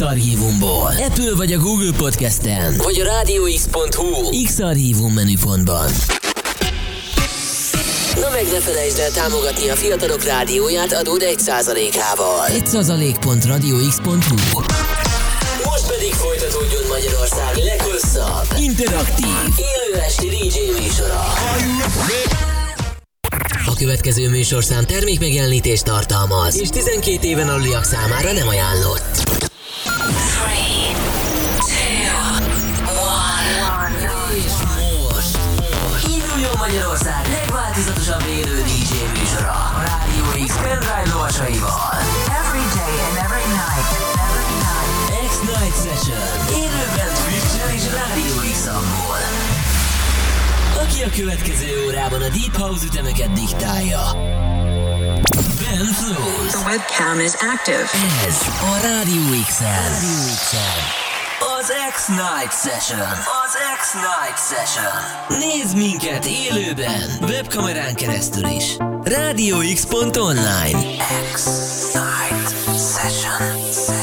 X-Archívumból. Apple vagy a Google Podcast-en, vagy a rádióx.hu X-Archívum menüpontban. Na meg ne felejtsd el támogatni a fiatalok rádióját adód 1%-ával. 1%.radiox.hu Most pedig folytatódjon Magyarország leghosszabb, interaktív, élő esti DJ műsora. A következő műsorszám termék megjelenítést tartalmaz, és 12 éven aluliak számára nem ajánlott. A következő órában a Deep House ütemeket diktálja. Ben Flows. The webcam is active. Ez a Rádió X-en. Az X-Night Session. Az X-Night Session. Nézd minket élőben, webkamerán keresztül is. RádioX.online X-Night Session. Session.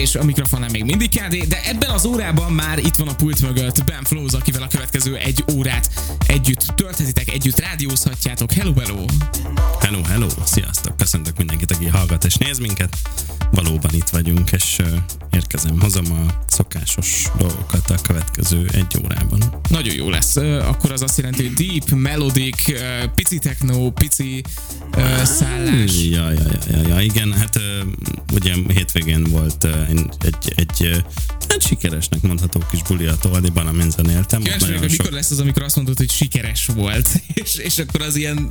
És a mikrofonnál még mindig KD, de ebben az órában már itt van a pult mögött Ben Flows, akivel a következő egy tölthetitek, együtt rádiózhatjátok. Hello, hello! Hello, hello! Sziasztok! Köszöntök mindenkit, aki hallgat és néz minket. Valóban itt vagyunk, és uh, érkezem hazam a szokásos dolgokat a következő egy órában. Nagyon jó lesz. Akkor az azt jelenti, hogy deep, melodic, ö, pici techno, pici szállás. Ja, ja, ja, ja, ja, igen, hát uh, ugye hétvégén volt uh, egy, egy uh, hát sikeresnek mondható kis buli a Toldiban, amin. Ott Kíváncsi mikor lesz az, amikor azt mondod, hogy sikeres volt, és, és akkor az ilyen,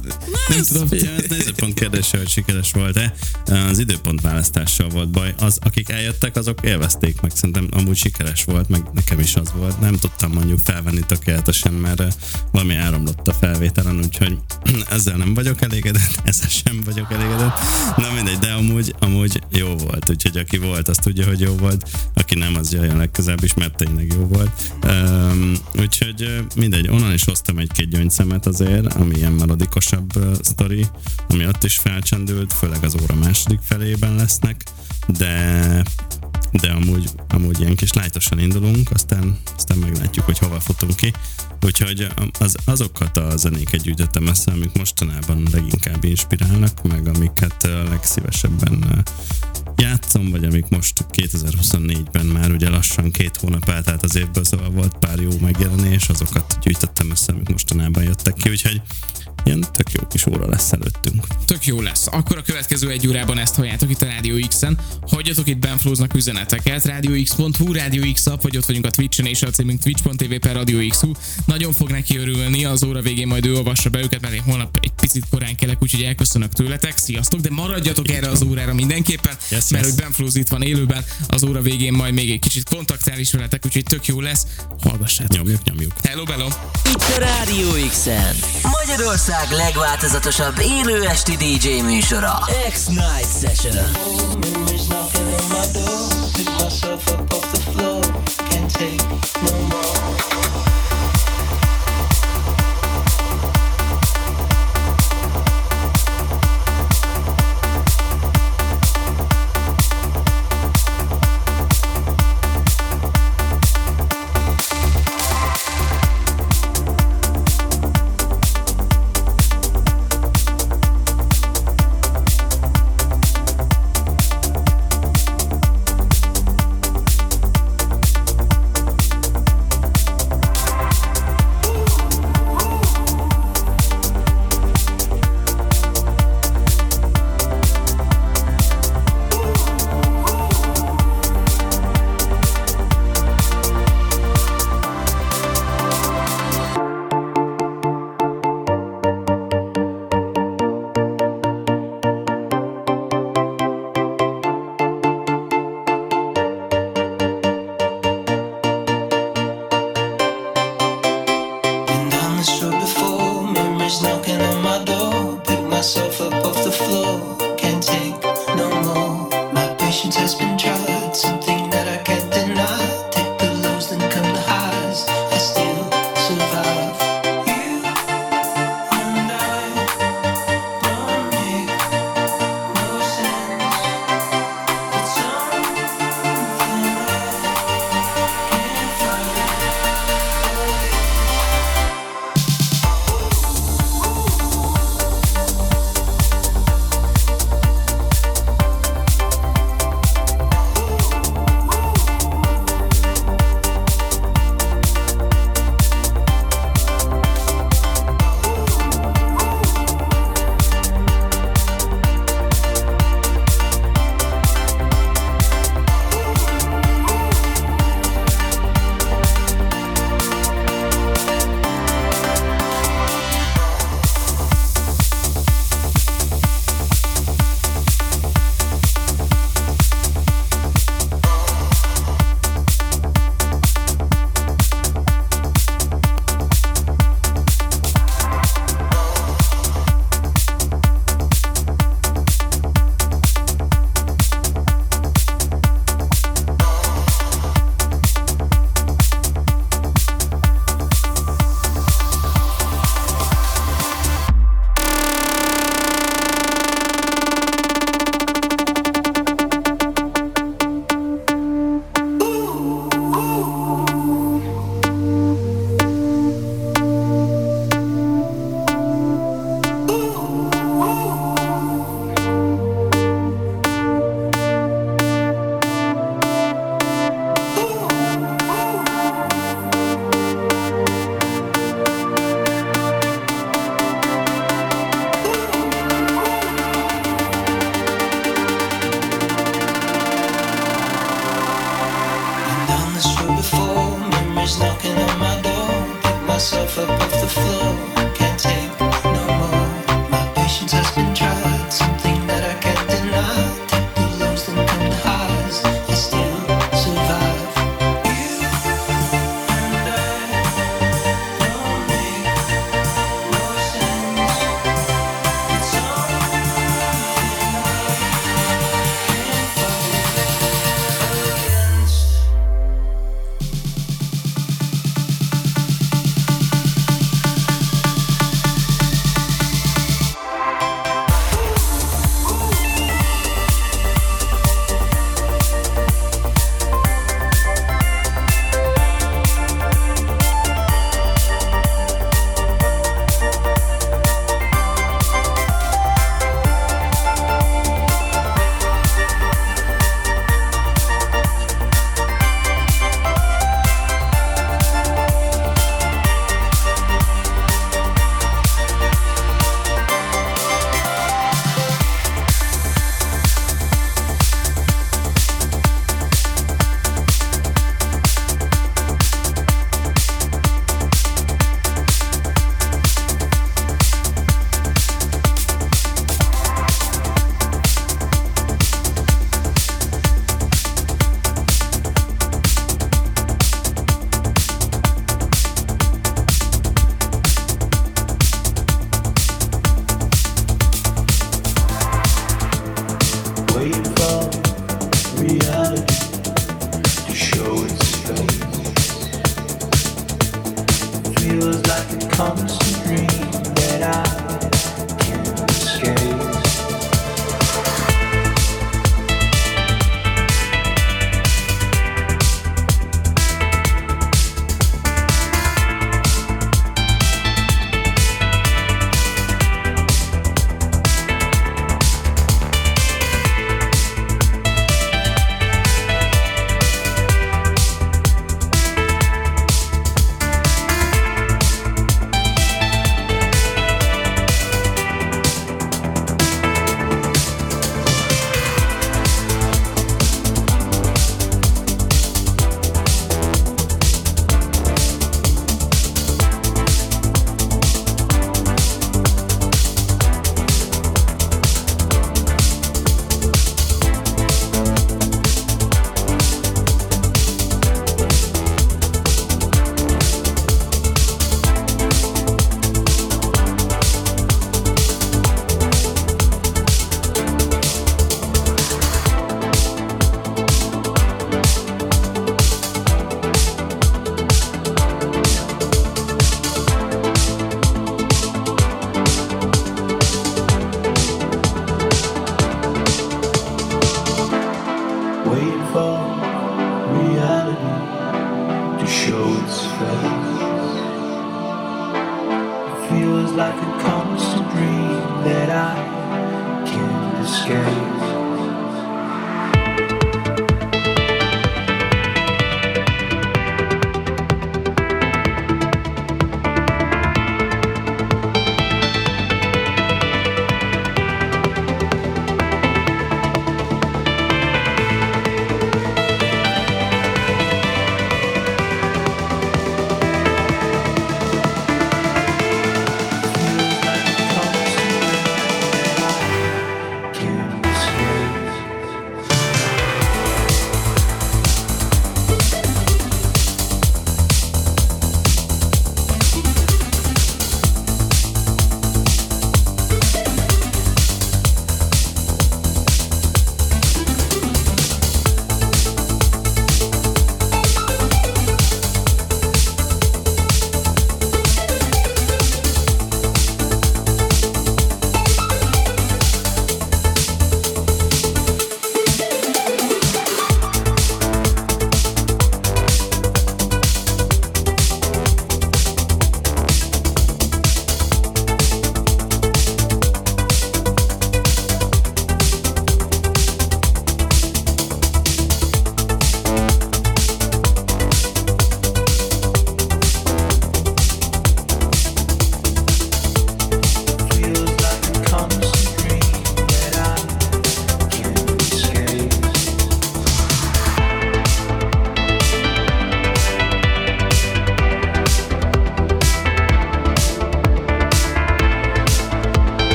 nem tudom, Figyelj, ez nézőpont kérdése, hogy sikeres volt-e. Az időpont választással volt baj. Az, akik eljöttek, azok élvezték meg. Szerintem amúgy sikeres volt, meg nekem is az volt. Nem tudtam mondjuk felvenni tökéletesen, mert eh, valami elromlott a felvételen, úgyhogy ezzel nem vagyok elégedett, ezzel sem vagyok elégedett. Na mindegy, de amúgy, amúgy jó volt. Úgyhogy aki volt, az tudja, hogy jó volt. Aki nem, az jöjjön legközelebb is, mert tényleg jó volt. Um, úgyhogy eh, mindegy, onnan is hoztam egy-két gyöngyszemet azért, ami ilyen melodikosabb uh, sztori, ami ott is felcsendült, főleg az óra második felében lesznek, de de amúgy, amúgy ilyen kis lájtosan indulunk, aztán, aztán meglátjuk, hogy hova futunk ki. Úgyhogy az, azokat a zenéket gyűjtöttem össze, amik mostanában leginkább inspirálnak, meg amiket legszívesebben játszom, vagy amik most 2024-ben már ugye lassan két hónap eltelt az évből, szóval volt pár jó megjelenés, azokat gyűjtöttem össze, amik mostanában jöttek ki, úgyhogy ilyen tök jó kis óra lesz előttünk. Tök jó lesz. Akkor a következő egy órában ezt halljátok itt a Rádió X-en. Hagyjatok itt Benflóznak üzeneteket. RádioX.hu, Rádió X app, vagy ott vagyunk a Twitch-en, és a címünk twitch.tv per Rádió XU. Nagyon fog neki örülni, az óra végén majd ő olvassa be őket, mert én holnap egy picit korán kelek, úgyhogy elköszönök tőletek. Sziasztok, de maradjatok erre az órára mindenképpen, Yes, mert yes. hogy Benflóz itt van élőben, az óra végén majd még egy kicsit kontaktál is veletek, úgyhogy tök jó lesz. Hallgassátok. Nyomjuk, nyomjuk. Hello, bello! Itt a Rádió X-en. Magyarország legváltozatosabb élő esti DJ műsora. X-Night Session. Myself up off the floor. Can't take no more.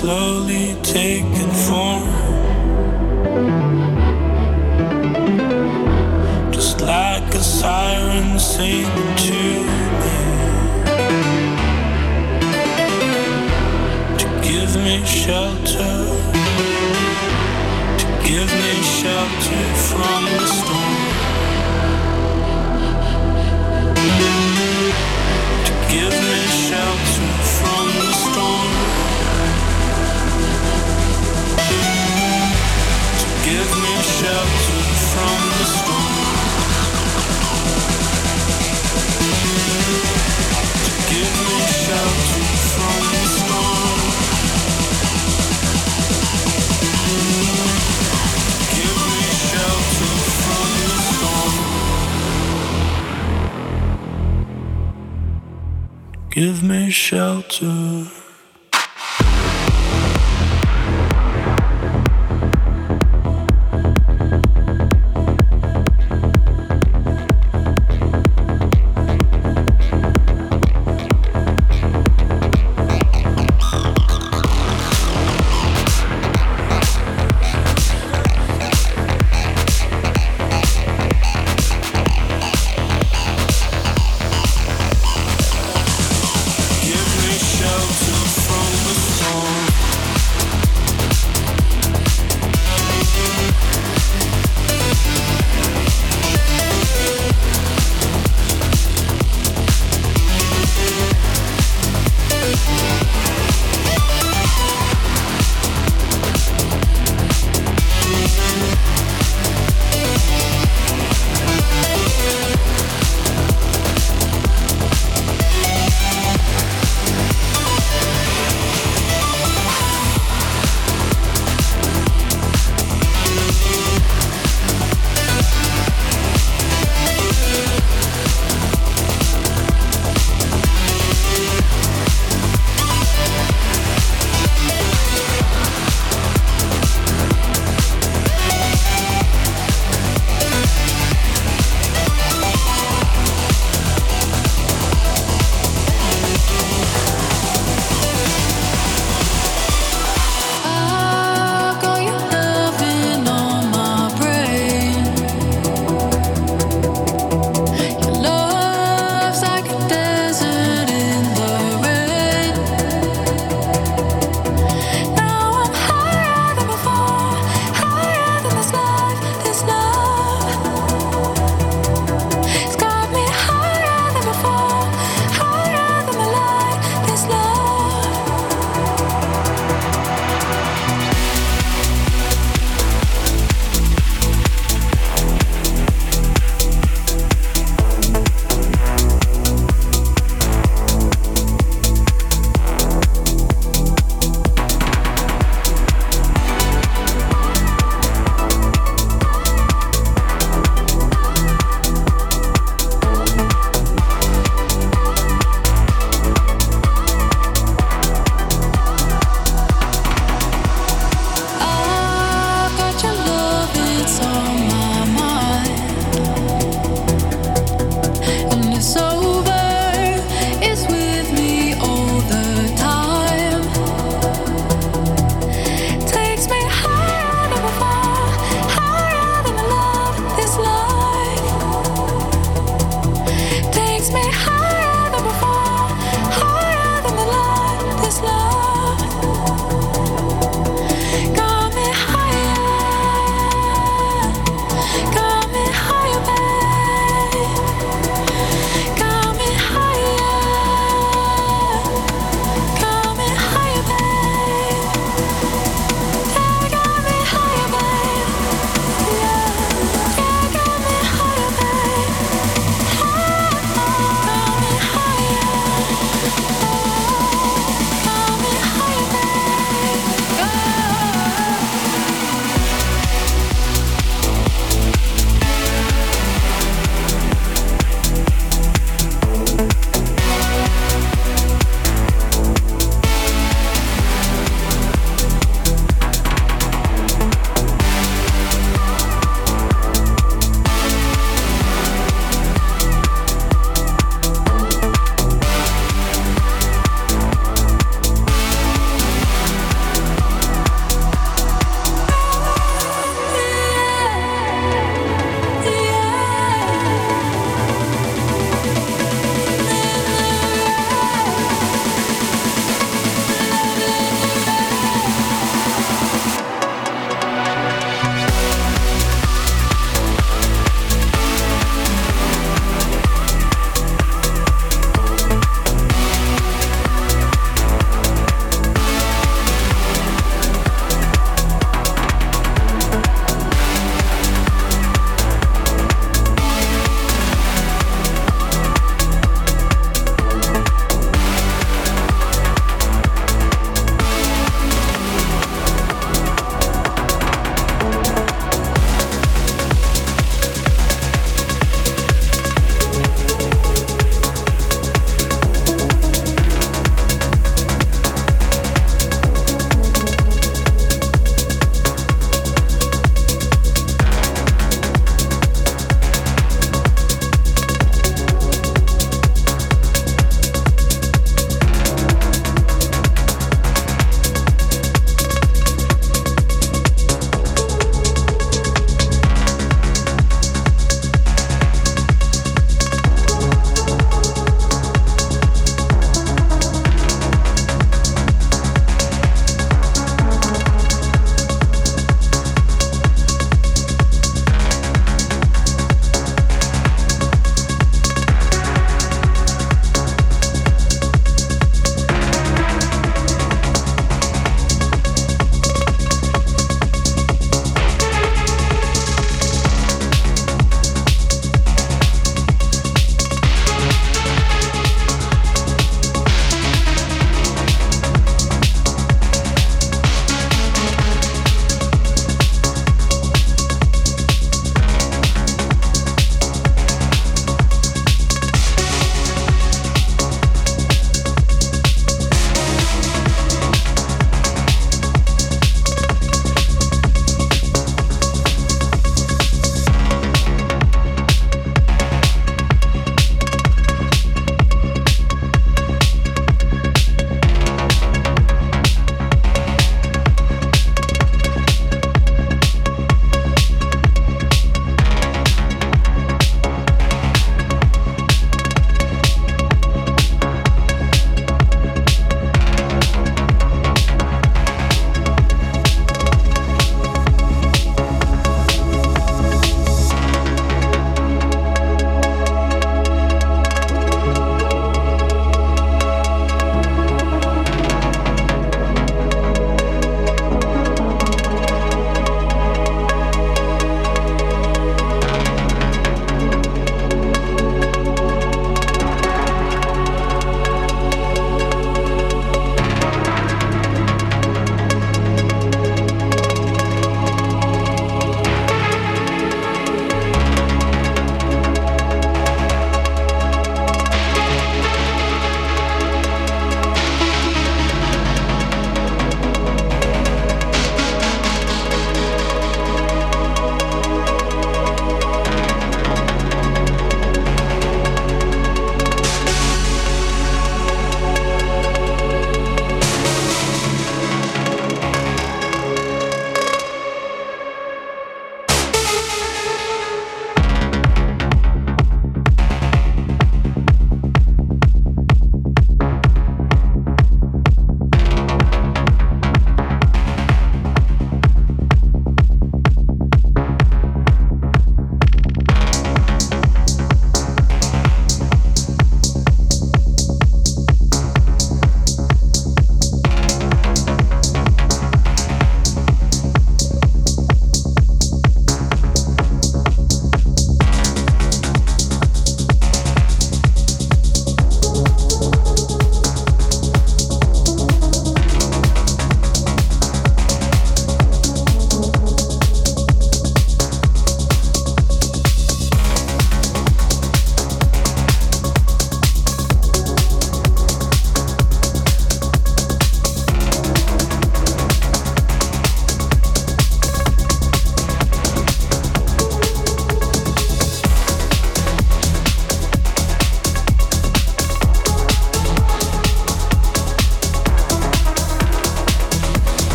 slowly taking form. Just like a siren singing to me. To give me shelter. Give me shelter.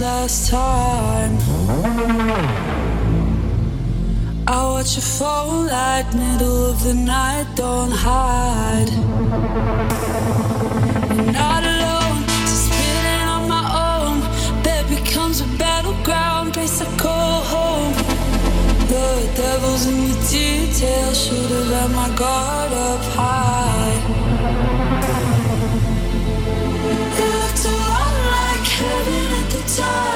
Last time. I watch you fall like middle of the night, don't hide. You're not alone, just spinning on my own. Bed becomes a battleground, place I call home. The devil's in the details, should've let my guard up high. Time,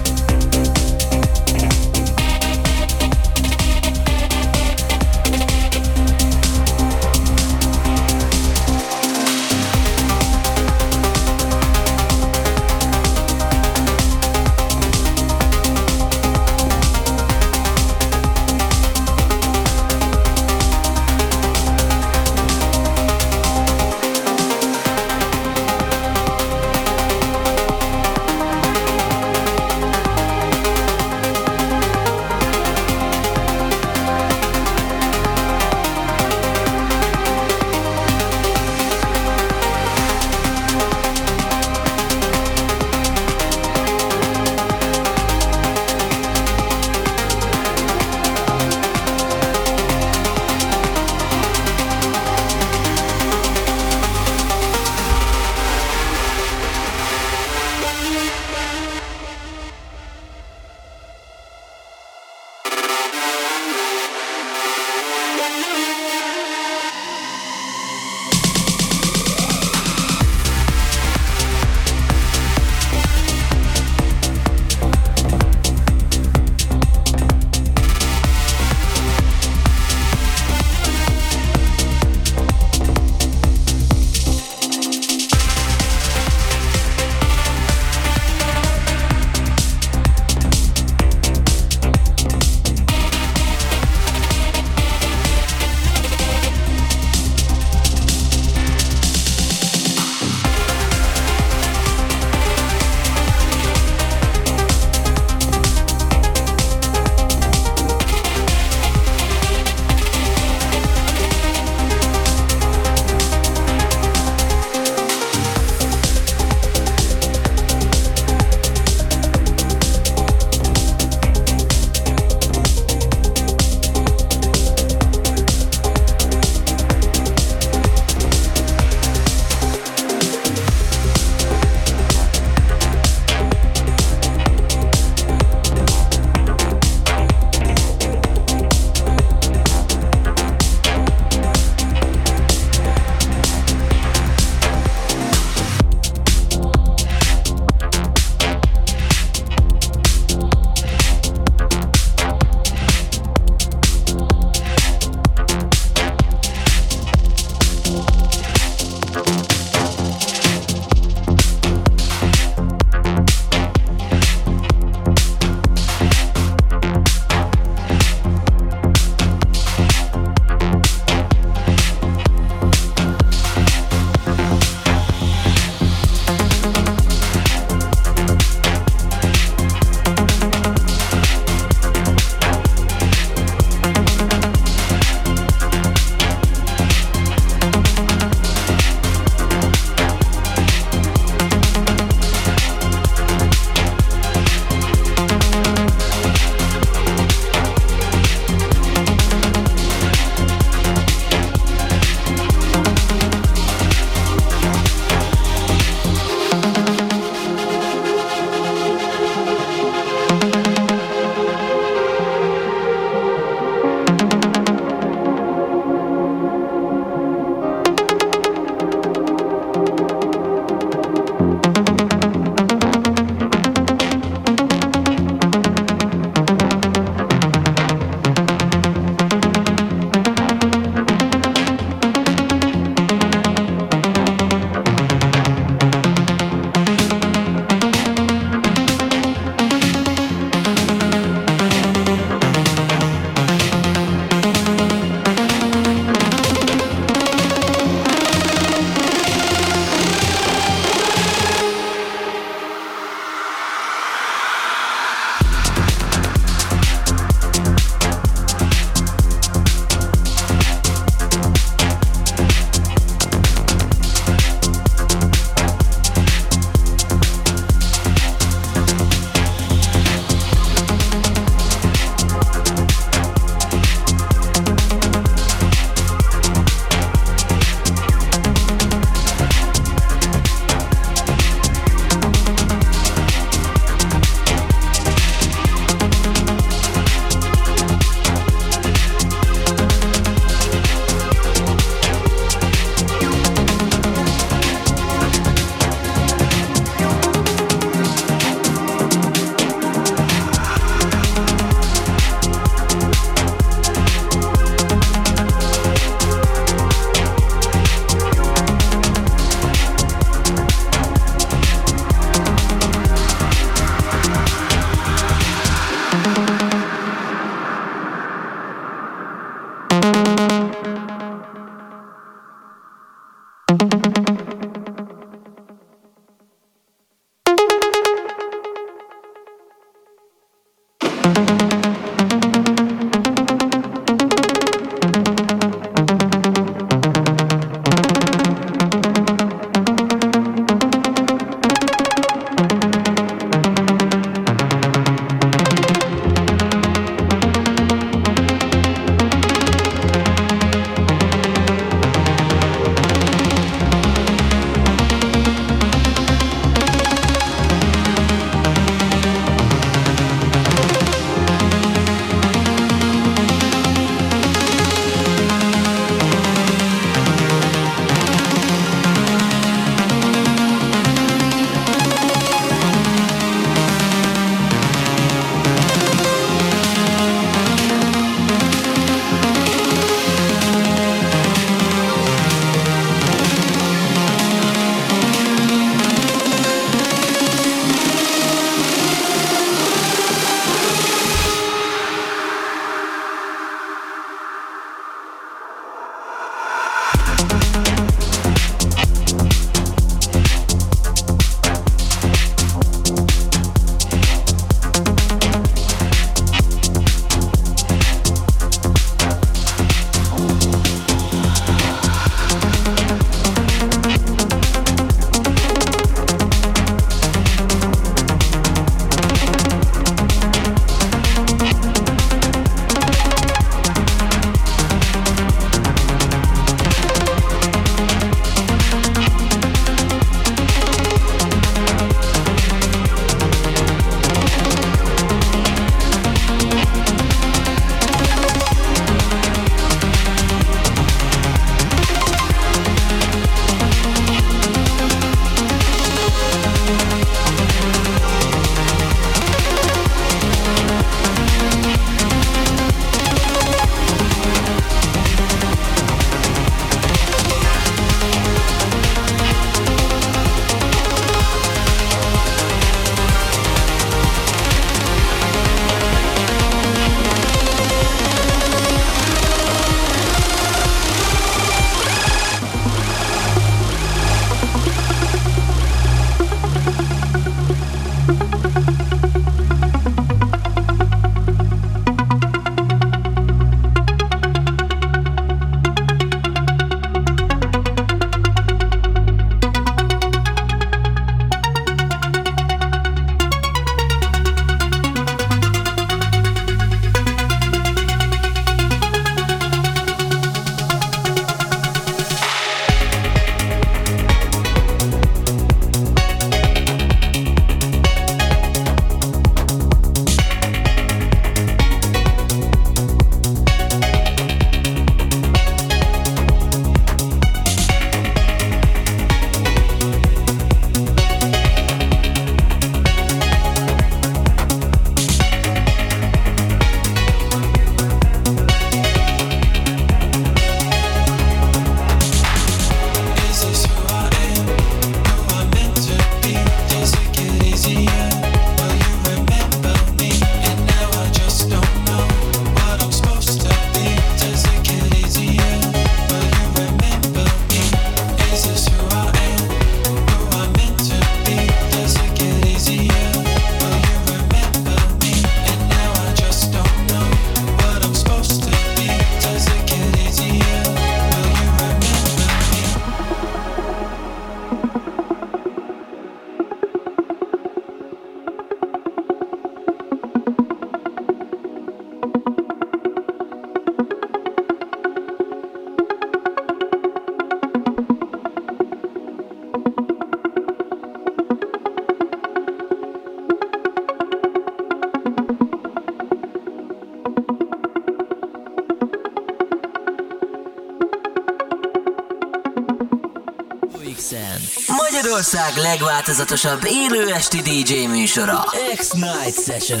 Magyarország legváltozatosabb élő esti DJ műsora. X-Night Session.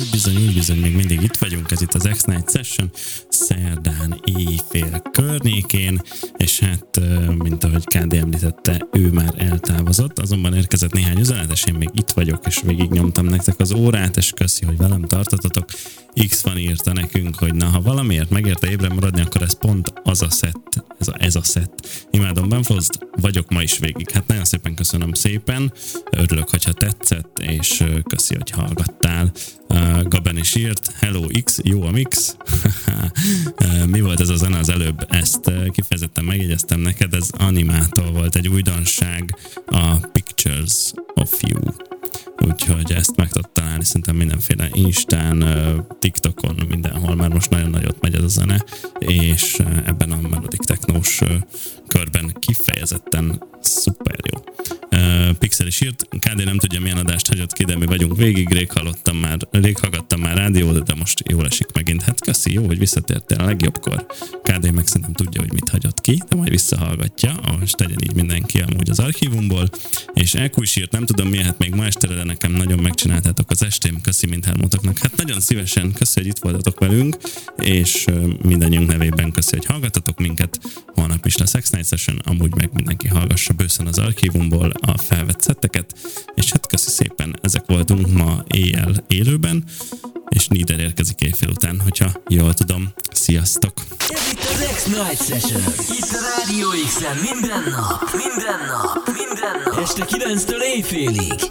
Úgy bizony, úgy bizony, még mindig itt vagyunk, ez itt az X-Night Session, szerdán éjfél környékén, és hát, mint ahogy KD említette, ő már eltávozott, azonban érkezett néhány üzenet, és én még itt vagyok, és végig nyomtam nektek az órát, és köszi, hogy velem tartottatok. X van írta nekünk, hogy na, ha valamiért megérte ébren maradni, akkor ez pont az a szett, ez a, ez a szett. Imádom Benfoszt, vagyok ma is végig. Hát nagyon szépen köszönöm szépen, örülök, hogyha tetszett, és köszi, hogy hallgattál. Gaben is írt, Hello X, jó a mix. Mi volt ez a zene az előbb? Ezt kifejezetten megjegyeztem köszi, jó, hogy visszatértél a legjobbkor. KD meg szerintem tudja, hogy mit hagyott ki, de majd visszahallgatja, most tegyen így mindenki amúgy az archívumból, és Elkú is írt, nem tudom milyen, hát még ma este, de nekem nagyon megcsináltátok az estém, köszi mindhármótoknak. Hát nagyon szívesen, köszi, hogy itt voltatok velünk, és mindannyiunk nevében köszi, hogy hallgatatok minket. Holnap is lesz X-Night Session, amúgy meg mindenki hallgassa bőszen az archívumból a felvett szetteket, és hát köszi szépen, ezek voltunk ma éjjel élőben, és Nieder érkezik éjfél után, hogyha jól tudom. Sziasztok! Ez itt az X-Night Session. Itt a Rádió X-en minden nap, minden nap, minden nap. Este 9-től éjfélig.